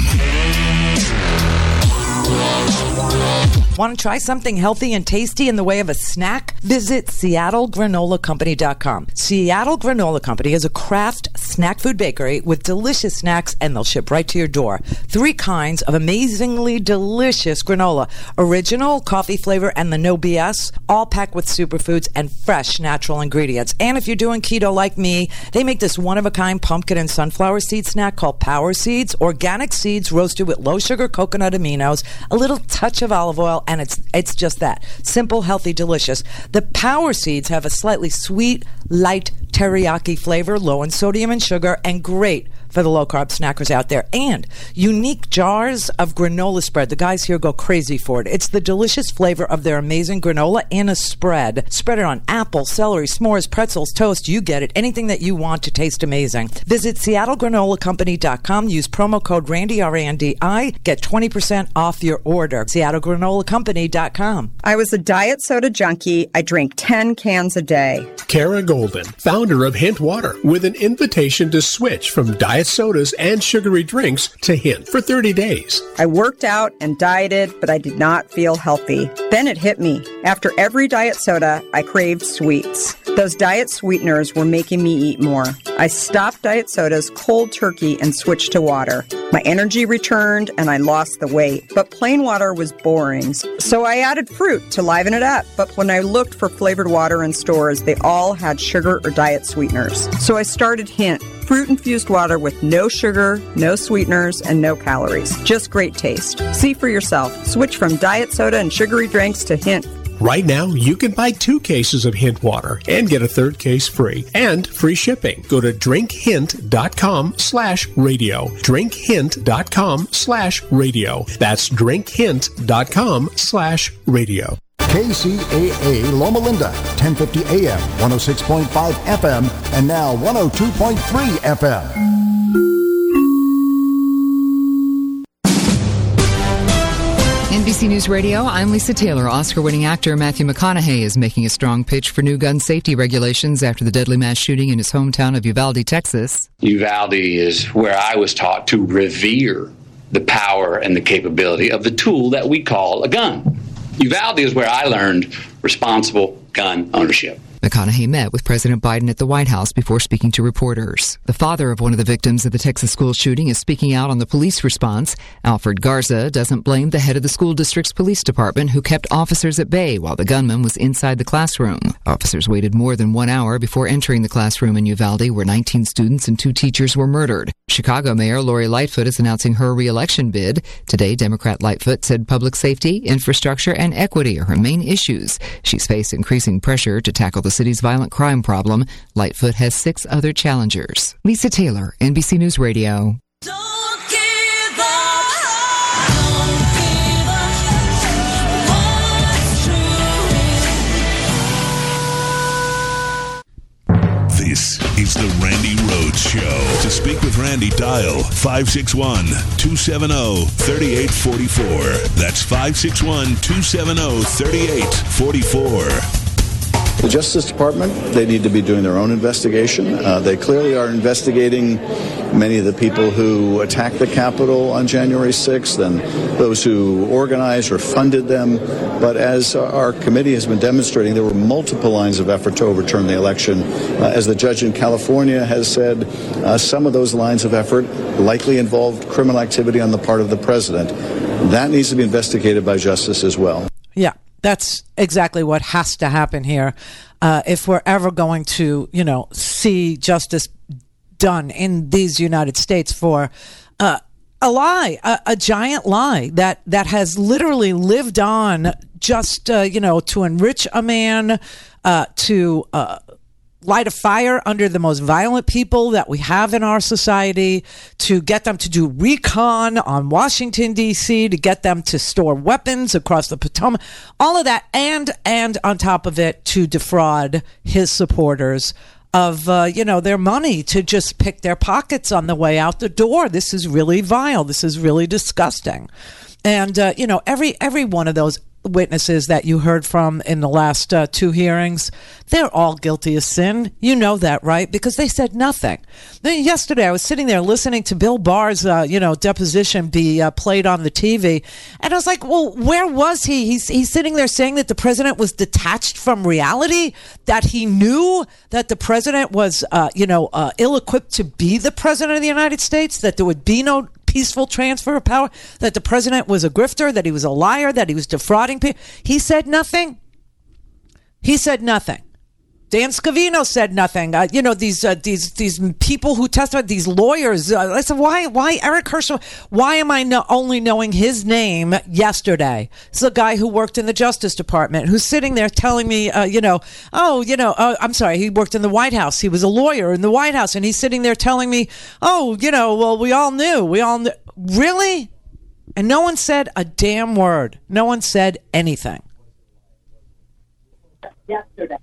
Want to try something healthy and tasty in the way of a snack? Visit SeattleGranolaCompany.com. Seattle Granola Company is a craft snack food bakery with delicious snacks, and they'll ship right to your door. Three kinds of amazingly delicious granola original, coffee flavor, and the no BS, all packed with superfoods and fresh natural ingredients. And if you're doing keto like me, they make this one of a kind pumpkin and sunflower seed snack called Power Seeds, organic seeds roasted with low sugar coconut aminos, a little touch of olive oil, and it's it's just that simple, healthy, delicious. The Power Seeds have a slightly sweet, light teriyaki flavor, low in sodium and sugar, and great for the low carb snackers out there. And unique jars of granola spread. The guys here go crazy for it. It's the delicious flavor of their amazing granola in a spread. Spread it on apple, celery, s'mores, pretzels, toast. You get it. Anything that you want to taste amazing. Visit SeattleGranolaCompany.com. Use promo code Randy R A N D I. Get 20% off your order. SeattleGranolaCompany.com. I was a diet soda junkie. I drank 10 cans a day. Kara Goldin, founder of Hint Water, with an invitation to switch from diet sodas and sugary drinks to Hint for 30 days. I worked out and dieted, but I did not feel healthy. Then it hit me. After every diet soda, I craved sweets. Those diet sweeteners were making me eat more. I stopped diet sodas cold turkey and switched to water. My energy returned and I lost the weight, but plain water was boring. So I added fruit to liven it up. But when I looked for flavored water in stores, they all had sugar or diet sweeteners. So I started Hint fruit infused water with no sugar, no sweeteners, and no calories. Just great taste. See for yourself. Switch from diet soda and sugary drinks to Hint. Right now, you can buy two cases of Hint water and get a third case free and free shipping. Go to drinkhint.com slash radio. Drinkhint.com slash radio. That's drinkhint.com slash radio. KCAA Loma Linda, 1050 AM, 106.5 FM, and now 102.3 FM. NBC News Radio, I'm Lisa Taylor. Oscar winning actor Matthew McConaughey is making a strong pitch for new gun safety regulations after the deadly mass shooting in his hometown of Uvalde, Texas. Uvalde is where I was taught to revere the power and the capability of the tool that we call a gun. Uvalde is where I learned responsible gun ownership. McConaughey met with President Biden at the White House before speaking to reporters. The father of one of the victims of the Texas school shooting is speaking out on the police response. Alfred Garza doesn't blame the head of the school district's police department who kept officers at bay while the gunman was inside the classroom. Officers waited more than one hour before entering the classroom in Uvalde where 19 students and two teachers were murdered. Chicago Mayor Lori Lightfoot is announcing her reelection bid. Today, Democrat Lightfoot said public safety, infrastructure, and equity are her main issues. She's faced increasing pressure to tackle the city's violent crime problem. Lightfoot has six other challengers. Lisa Taylor, NBC News Radio. This is the Randy Rhodes Show. To speak with Randy, dial 561 270 3844. That's 561 270 3844. The Justice Department, they need to be doing their own investigation. Uh, they clearly are investigating many of the people who attacked the Capitol on January 6th and those who organized or funded them. But as our committee has been demonstrating, there were multiple lines of effort to overturn the election. Uh, as the judge in California has said, uh, some of those lines of effort likely involved criminal activity on the part of the president. That needs to be investigated by justice as well. Yeah. That's exactly what has to happen here. Uh, if we're ever going to, you know, see justice done in these United States for uh, a lie, a, a, giant lie that that has literally lived on just, uh, you know, to enrich a man, uh, to uh, light a fire under the most violent people that we have in our society, to get them to do recon on Washington D.C., to get them to store weapons across the Potomac, all of that, and and on top of it, to defraud his supporters of uh, you know their money to just pick their pockets on the way out the door. This is really vile. This is really disgusting, and uh, you know every every one of those witnesses that you heard from in the last uh, two hearings, they're all guilty of sin. You know that, right? Because they said nothing. Then yesterday, I was sitting there listening to Bill Barr's, uh, you know, deposition be uh, played on the TV, and I was like, "Well, where was he? He's he's sitting there saying that the president was detached from reality, that he knew that the president was, uh, you know, uh, ill-equipped to be the president of the United States, that there would be no peaceful transfer of power, that the president was a grifter, that he was a liar, that he was defrauding people. He said nothing. He said nothing. Dan Scavino said nothing. Uh, you know these uh, these these people who testified, these lawyers. Uh, I said, why why Eric Herschel? Why am I no, only knowing his name yesterday? It's a guy who worked in the Justice Department who's sitting there telling me, uh, you know, oh, you know, uh, I'm sorry, he worked in the White House. He was a lawyer in the White House, and he's sitting there telling me, oh, you know, well, we all knew, we all knew, really, and no one said a damn word. No one said anything. Yesterday.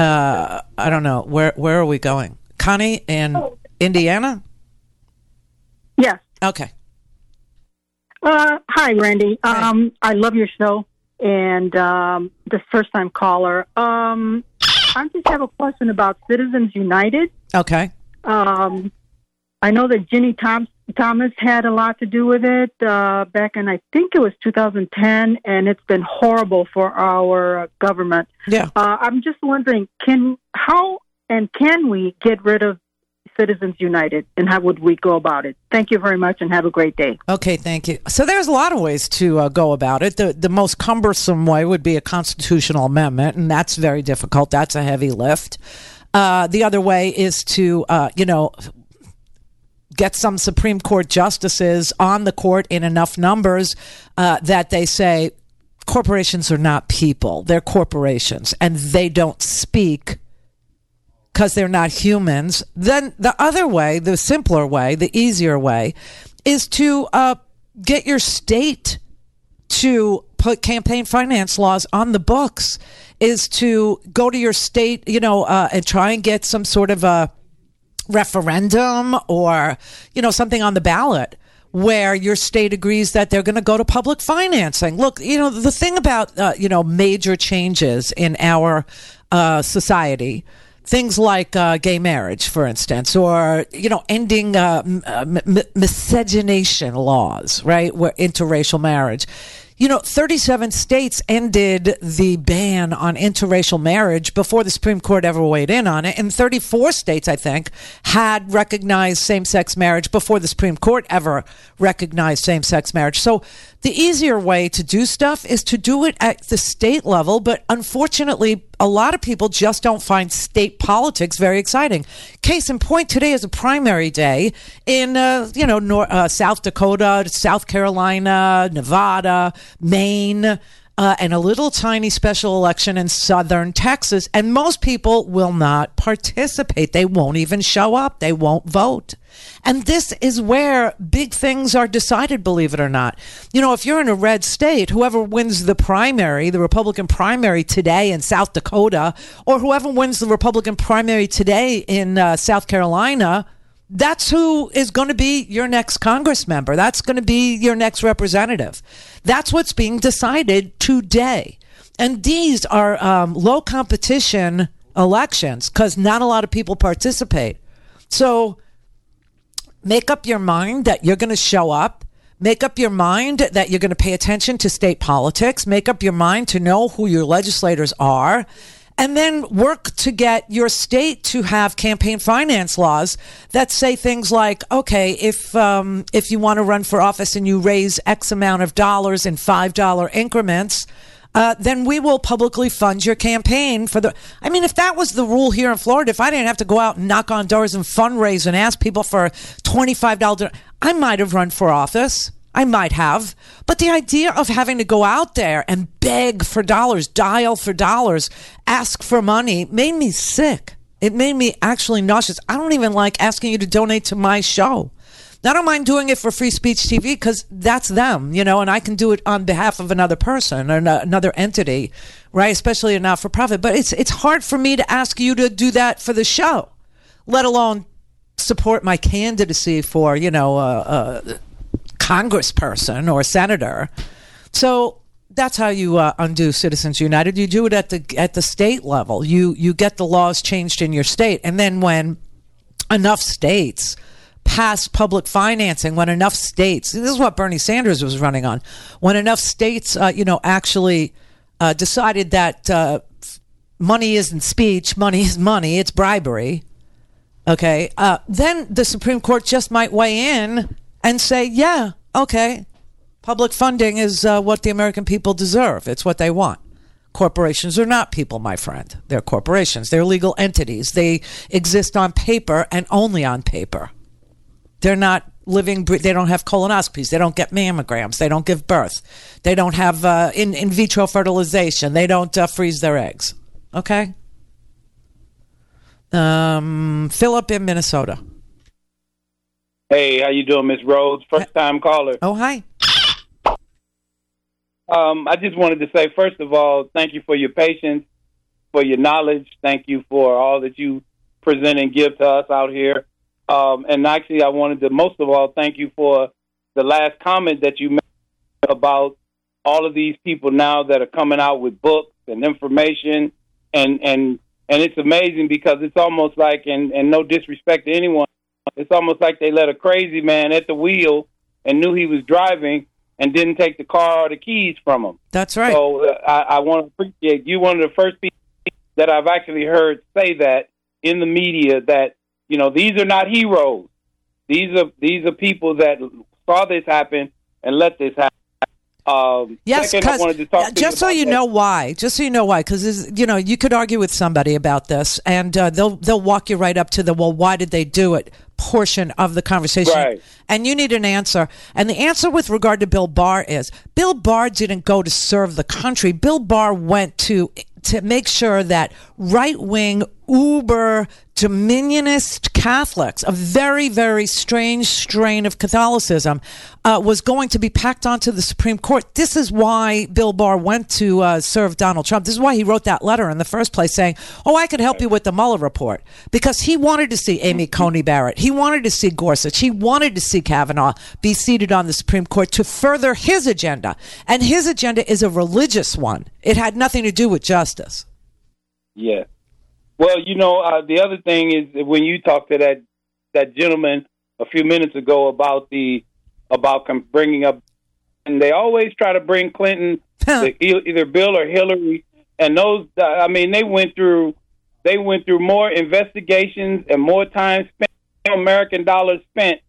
Uh, I don't know where where are we going, Connie in Indiana? Yes. Okay. Uh, hi, Randy. Um, I love your show and um, the first time caller. Um, I just have a question about Citizens United. Okay. Um, I know that Ginny Tom- Thomas had a lot to do with it uh, back in, I think it was 2010, and it's been horrible for our government. Yeah. Uh, I'm just wondering, can how and can we get rid of Citizens United, and how would we go about it? Thank you very much, and have a great day. Okay, thank you. So there's a lot of ways to uh, go about it. The the most cumbersome way would be a constitutional amendment, and that's very difficult. That's a heavy lift. Uh, the other way is to, uh, you know, get some Supreme Court justices on the court in enough numbers uh, that they say corporations are not people; they're corporations, and they don't speak because they're not humans. Then the other way, the simpler way, the easier way, is to uh, get your state to put campaign finance laws on the books. Is to go to your state, you know, uh, and try and get some sort of a referendum or you know something on the ballot where your state agrees that they're going to go to public financing. Look, you know the thing about uh, you know major changes in our uh, society. Things like uh, gay marriage, for instance, or you know, ending uh, m- uh, m- miscegenation laws, right? Where interracial marriage. You know, 37 states ended the ban on interracial marriage before the Supreme Court ever weighed in on it. And 34 states, I think, had recognized same sex marriage before the Supreme Court ever recognized same sex marriage. So the easier way to do stuff is to do it at the state level. But unfortunately, a lot of people just don't find state politics very exciting. Case in point, today is a primary day in, uh, you know, North, uh, South Dakota, South Carolina, Nevada, Maine. Uh, and a little tiny special election in southern Texas. And most people will not participate. They won't even show up. They won't vote. And this is where big things are decided, believe it or not. You know, if you're in a red state, whoever wins the primary, the Republican primary today in South Dakota, or whoever wins the Republican primary today in uh, South Carolina, that's who is going to be your next Congress member. That's going to be your next representative. That's what's being decided today. And these are um, low competition elections because not a lot of people participate. So make up your mind that you're going to show up. Make up your mind that you're going to pay attention to state politics. Make up your mind to know who your legislators are and then work to get your state to have campaign finance laws that say things like, okay, if um, if you want to run for office and you raise X amount of dollars in five dollar increments. Uh, then we will publicly fund your campaign for the. I mean, if that was the rule here in Florida, if I didn't have to go out and knock on doors and fundraise and ask people for twenty-five dollars, I might have run for office. I might have. But the idea of having to go out there and beg for dollars, dial for dollars, ask for money made me sick. It made me actually nauseous. I don't even like asking you to donate to my show. I don't mind doing it for Free Speech TV because that's them, you know, and I can do it on behalf of another person or another entity, right? Especially a not for profit. But it's it's hard for me to ask you to do that for the show, let alone support my candidacy for, you know, uh, uh, congressperson or senator. So that's how you uh, undo Citizens United. You do it at the at the state level. You you get the laws changed in your state, and then when enough states pass public financing, when enough states this is what Bernie Sanders was running on, when enough states uh, you know actually uh, decided that uh, money isn't speech, money is money, it's bribery. Okay, uh, then the Supreme Court just might weigh in and say, yeah, okay, public funding is uh, what the American people deserve. It's what they want. Corporations are not people, my friend. They're corporations. They're legal entities. They exist on paper and only on paper. They're not living. They don't have colonoscopies. They don't get mammograms. They don't give birth. They don't have uh, in in vitro fertilization. They don't uh, freeze their eggs. Okay. Um, Philip in Minnesota. Hey, how you doing, Miss Rhodes? First time caller. Oh, hi. Um, I just wanted to say, first of all, thank you for your patience, for your knowledge. Thank you for all that you present and give to us out here. Um, and actually, I wanted to most of all thank you for the last comment that you made about all of these people now that are coming out with books and information, and and and it's amazing because it's almost like, and and no disrespect to anyone, it's almost like they let a crazy man at the wheel and knew he was driving and didn't take the car or the keys from him. That's right. So uh, I, I want to appreciate you. One of the first people that I've actually heard say that in the media that you know these are not heroes. These are these are people that saw this happen and let this happen. Um, Yes, second, because wanted to talk to just so you that. know why, just so you know why, because you know you could argue with somebody about this, and uh, they'll they'll walk you right up to the well, why did they do it? Portion of the conversation, Right. and you need an answer. And the answer with regard to Bill Barr is Bill Barr didn't go to serve the country. Bill Barr went to to make sure that right wing uber dominionist Catholics, a very, very strange strain of Catholicism, uh, was going to be packed onto the Supreme Court. This is why Bill Barr went to uh, serve Donald Trump. This is why he wrote that letter in the first place saying, Oh, I could help you with the Mueller report. Because he wanted to see Amy Coney Barrett. He wanted to see Gorsuch. He wanted to see Kavanaugh be seated on the Supreme Court to further his agenda. And his agenda is a religious one, it had nothing to do with justice. Yeah. Well, you know, uh, the other thing is when you talked to that that gentleman a few minutes ago about the about bringing up, and they always try to bring Clinton, to either Bill or Hillary, and those. Uh, I mean, they went through they went through more investigations and more time spent, American dollars spent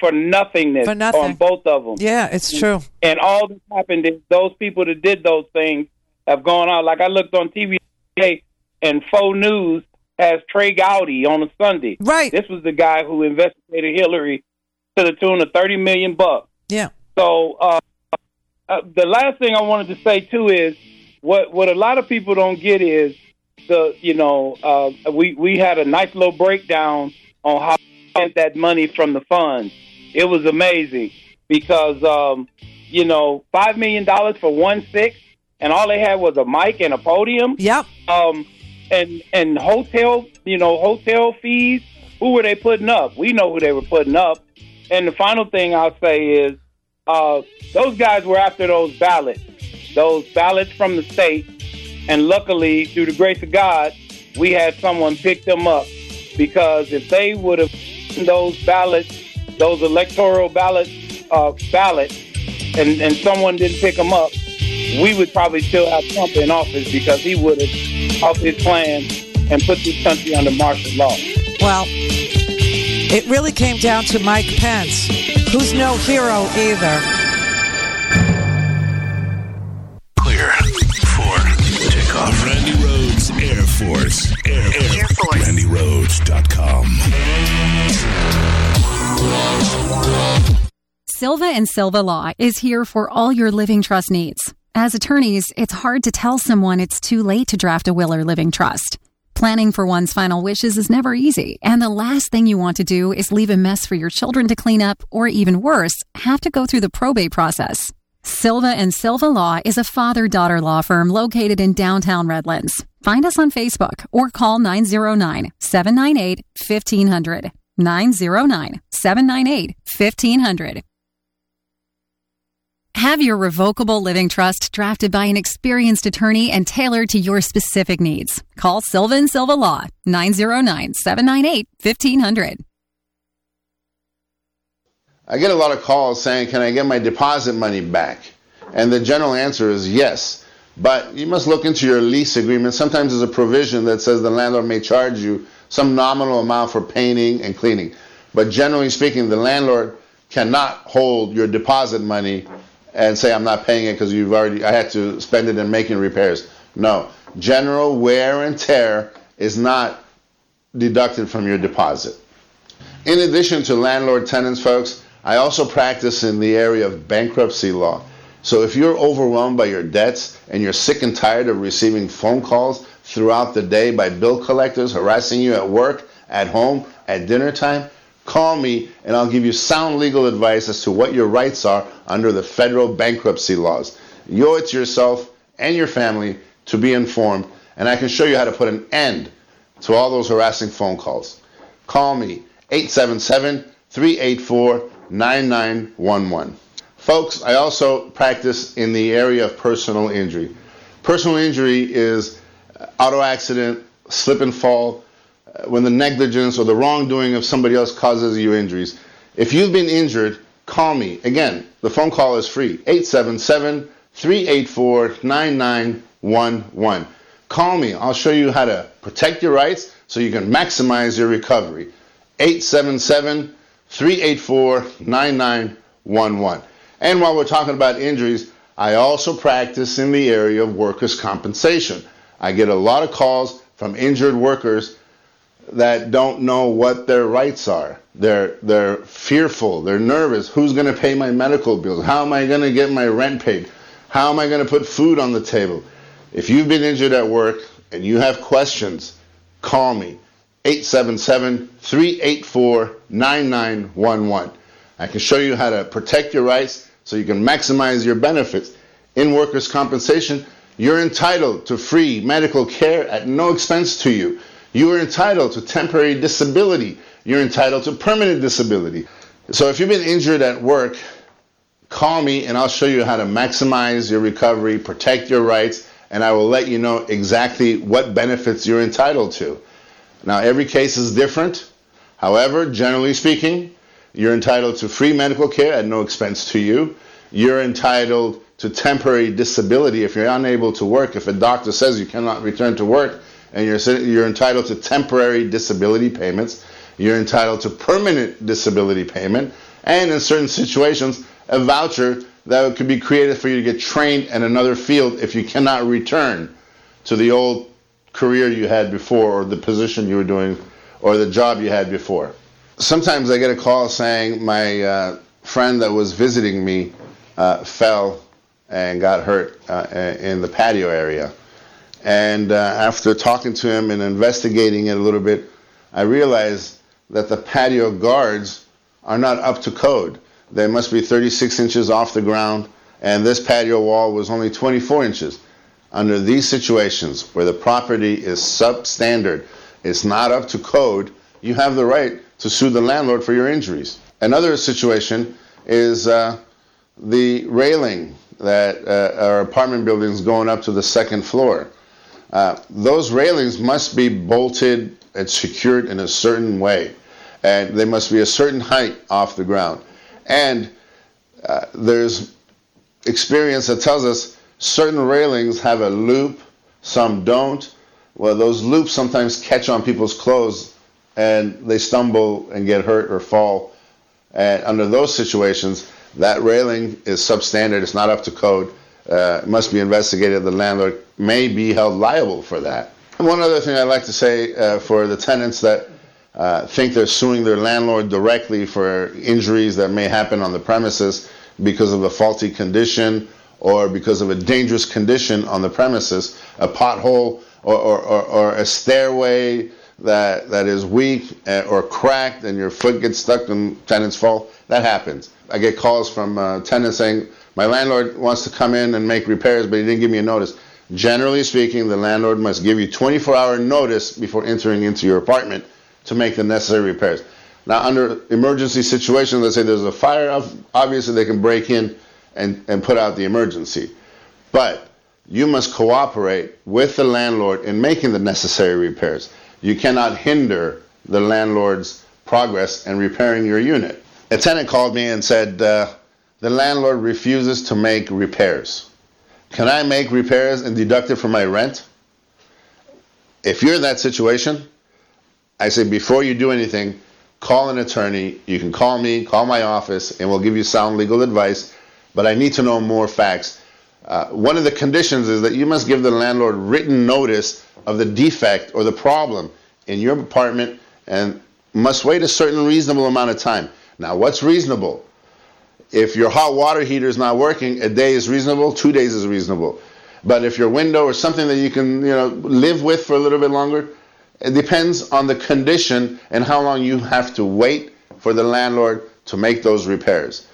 for nothingness For nothing. on both of them. Yeah, it's true. And all that happened is those people that did those things have gone out. Like I looked on TV today, and Faux News has Trey Gowdy on a Sunday. Right. This was the guy who investigated Hillary to the tune of thirty million bucks. Yeah. So uh, uh, the last thing I wanted to say too is what what a lot of people don't get is the you know uh, we we had a nice little breakdown on how spent that money from the funds. It was amazing because um, you know five million dollars for one six, and all they had was a mic and a podium. Yep. Um, and and hotel you know hotel fees. Who were they putting up? We know who they were putting up. And the final thing I'll say is uh, those guys were after those ballots, those ballots from the state. And luckily, through the grace of God, we had someone pick them up because if they would have those ballots, those electoral ballots, uh, ballots, and, and someone didn't pick them up, we would probably still have Trump in office because he would have off his plan and put this country under martial law. Well, it really came down to Mike Pence, who's no hero either. Clear for takeoff. Randy Rhodes Air Force. Air, Air, Force. RandyRhodes.com. Silva and Silva Law is here for all your living trust needs. As attorneys, it's hard to tell someone it's too late to draft a will or living trust. Planning for one's final wishes is never easy, and the last thing you want to do is leave a mess for your children to clean up, or even worse, have to go through the probate process. Silva and Silva Law is a father-daughter law firm located in downtown Redlands. Find us on Facebook or call 909-798-1500. 909-798-1500. Have your revocable living trust drafted by an experienced attorney and tailored to your specific needs. Call Silva and Silva Law 909 798 1500. I get a lot of calls saying, Can I get my deposit money back? And the general answer is yes. But you must look into your lease agreement. Sometimes there's a provision that says the landlord may charge you some nominal amount for painting and cleaning. But generally speaking, the landlord cannot hold your deposit money and say, I'm not paying it because you've already, I had to spend it in making repairs. No. General wear and tear is not deducted from your deposit. In addition to landlord tenants, folks, I also practice in the area of bankruptcy law. So if you're overwhelmed by your debts and you're sick and tired of receiving phone calls throughout the day by bill collectors harassing you at work, at home, at dinner time, call me and I'll give you sound legal advice as to what your rights are under the federal bankruptcy laws. You owe it to yourself and your family to be informed, and I can show you how to put an end to all those harassing phone calls. Call me 877 384 9911. Folks, I also practice in the area of personal injury. Personal injury is auto accident, slip and fall, when the negligence or the wrongdoing of somebody else causes you injuries. If you've been injured, call me. Again, the phone call is free 877 384 9911. Call me. I'll show you how to protect your rights so you can maximize your recovery. 877 384 9911. And while we're talking about injuries, I also practice in the area of workers' compensation. I get a lot of calls from injured workers that don't know what their rights are. They're they're fearful, they're nervous. Who's going to pay my medical bills? How am I going to get my rent paid? How am I going to put food on the table? If you've been injured at work and you have questions, call me 877-384-9911. I can show you how to protect your rights so you can maximize your benefits. In workers' compensation, you're entitled to free medical care at no expense to you. You are entitled to temporary disability. You're entitled to permanent disability. So if you've been injured at work, call me and I'll show you how to maximize your recovery, protect your rights, and I will let you know exactly what benefits you're entitled to. Now, every case is different. However, generally speaking, you're entitled to free medical care at no expense to you. You're entitled to temporary disability if you're unable to work. If a doctor says you cannot return to work, and you're you're entitled to temporary disability payments. You're entitled to permanent disability payment, and in certain situations, a voucher that could be created for you to get trained in another field if you cannot return to the old career you had before, or the position you were doing, or the job you had before. Sometimes I get a call saying my uh, friend that was visiting me uh, fell and got hurt uh, in the patio area. And uh, after talking to him and investigating it a little bit, I realized that the patio guards are not up to code. They must be 36 inches off the ground, and this patio wall was only 24 inches. Under these situations, where the property is substandard, it's not up to code, you have the right to sue the landlord for your injuries. Another situation is uh, the railing that uh, our apartment buildings going up to the second floor. Uh, those railings must be bolted and secured in a certain way, and they must be a certain height off the ground. And uh, there's experience that tells us certain railings have a loop, some don't. Well, those loops sometimes catch on people's clothes and they stumble and get hurt or fall. And under those situations, that railing is substandard, it's not up to code, uh, must be investigated. The landlord may be held liable for that. And one other thing I'd like to say uh, for the tenants that uh, think they're suing their landlord directly for injuries that may happen on the premises because of a faulty condition or because of a dangerous condition on the premises, a pothole or, or, or, or a stairway that, that is weak uh, or cracked and your foot gets stuck and tenants fall, that happens. I get calls from uh, tenants saying, my landlord wants to come in and make repairs, but he didn't give me a notice. Generally speaking, the landlord must give you 24 hour notice before entering into your apartment to make the necessary repairs. Now, under emergency situations, let's say there's a fire, obviously they can break in and, and put out the emergency. But you must cooperate with the landlord in making the necessary repairs. You cannot hinder the landlord's progress in repairing your unit. A tenant called me and said, uh, The landlord refuses to make repairs. Can I make repairs and deduct it from my rent? If you're in that situation, I say before you do anything, call an attorney. You can call me, call my office, and we'll give you sound legal advice. But I need to know more facts. Uh, one of the conditions is that you must give the landlord written notice of the defect or the problem in your apartment and must wait a certain reasonable amount of time. Now, what's reasonable? If your hot water heater is not working, a day is reasonable, two days is reasonable. But if your window or something that you can, you know, live with for a little bit longer, it depends on the condition and how long you have to wait for the landlord to make those repairs.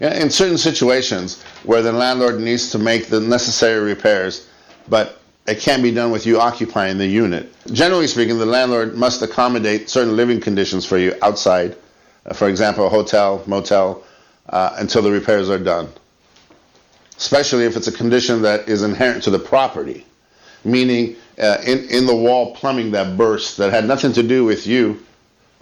In certain situations where the landlord needs to make the necessary repairs, but it can't be done with you occupying the unit. Generally speaking, the landlord must accommodate certain living conditions for you outside, uh, for example, a hotel, motel, uh, until the repairs are done. Especially if it's a condition that is inherent to the property, meaning uh, in, in the wall plumbing that burst that had nothing to do with you,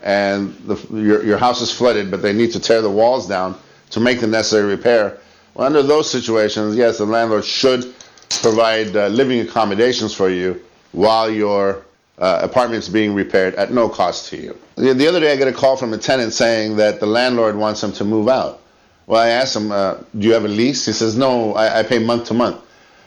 and the, your, your house is flooded, but they need to tear the walls down to make the necessary repair. Well, under those situations, yes, the landlord should provide uh, living accommodations for you while your uh, apartment's being repaired at no cost to you. The, the, other day, I got a call from a tenant saying that the landlord wants him to move out. Well, I asked him, uh, "Do you have a lease?" He says, "No, I, I pay month to month."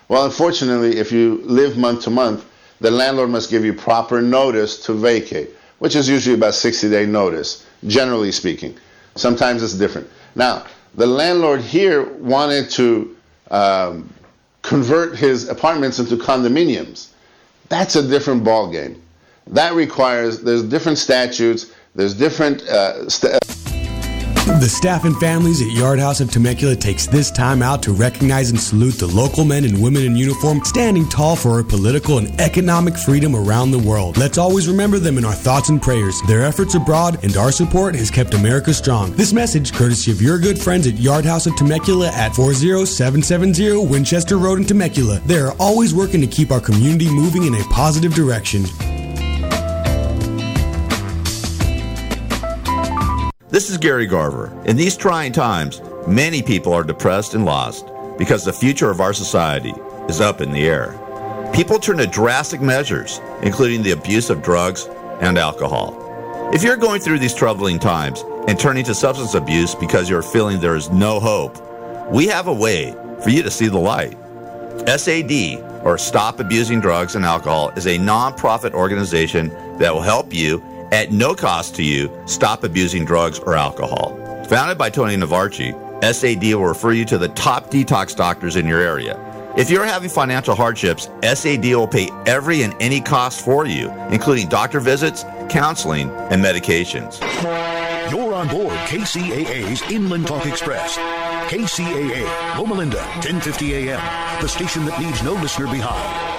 Well, unfortunately, if you live month to month, the landlord must give you proper notice to vacate, which is usually about 60 day notice, generally speaking. Sometimes it's different. Now, the landlord here wanted to um, convert his apartments into condominiums. That's a different ballgame. That requires, there's different statutes, there's different. Uh, st- the staff and families at Yard House of Temecula takes this time out to recognize and salute the local men and women in uniform standing tall for our political and economic freedom around the world. Let's always remember them in our thoughts and prayers. Their efforts abroad and our support has kept America strong. This message, courtesy of your good friends at Yard House of Temecula at 40770 Winchester Road in Temecula. They are always working to keep our community moving in a positive direction. This is Gary Garver. In these trying times, many people are depressed and lost because the future of our society is up in the air. People turn to drastic measures, including the abuse of drugs and alcohol. If you're going through these troubling times and turning to substance abuse because you're feeling there is no hope, we have a way for you to see the light. SAD, or Stop Abusing Drugs and Alcohol, is a nonprofit organization that will help you at no cost to you, stop abusing drugs or alcohol. Founded by Tony Navarchi, SAD will refer you to the top detox doctors in your area. If you're having financial hardships, SAD will pay every and any cost for you, including doctor visits, counseling, and medications. You're on board KCAA's Inland Talk Express. KCAA, Loma Linda, 1050 AM, the station that leaves no listener behind.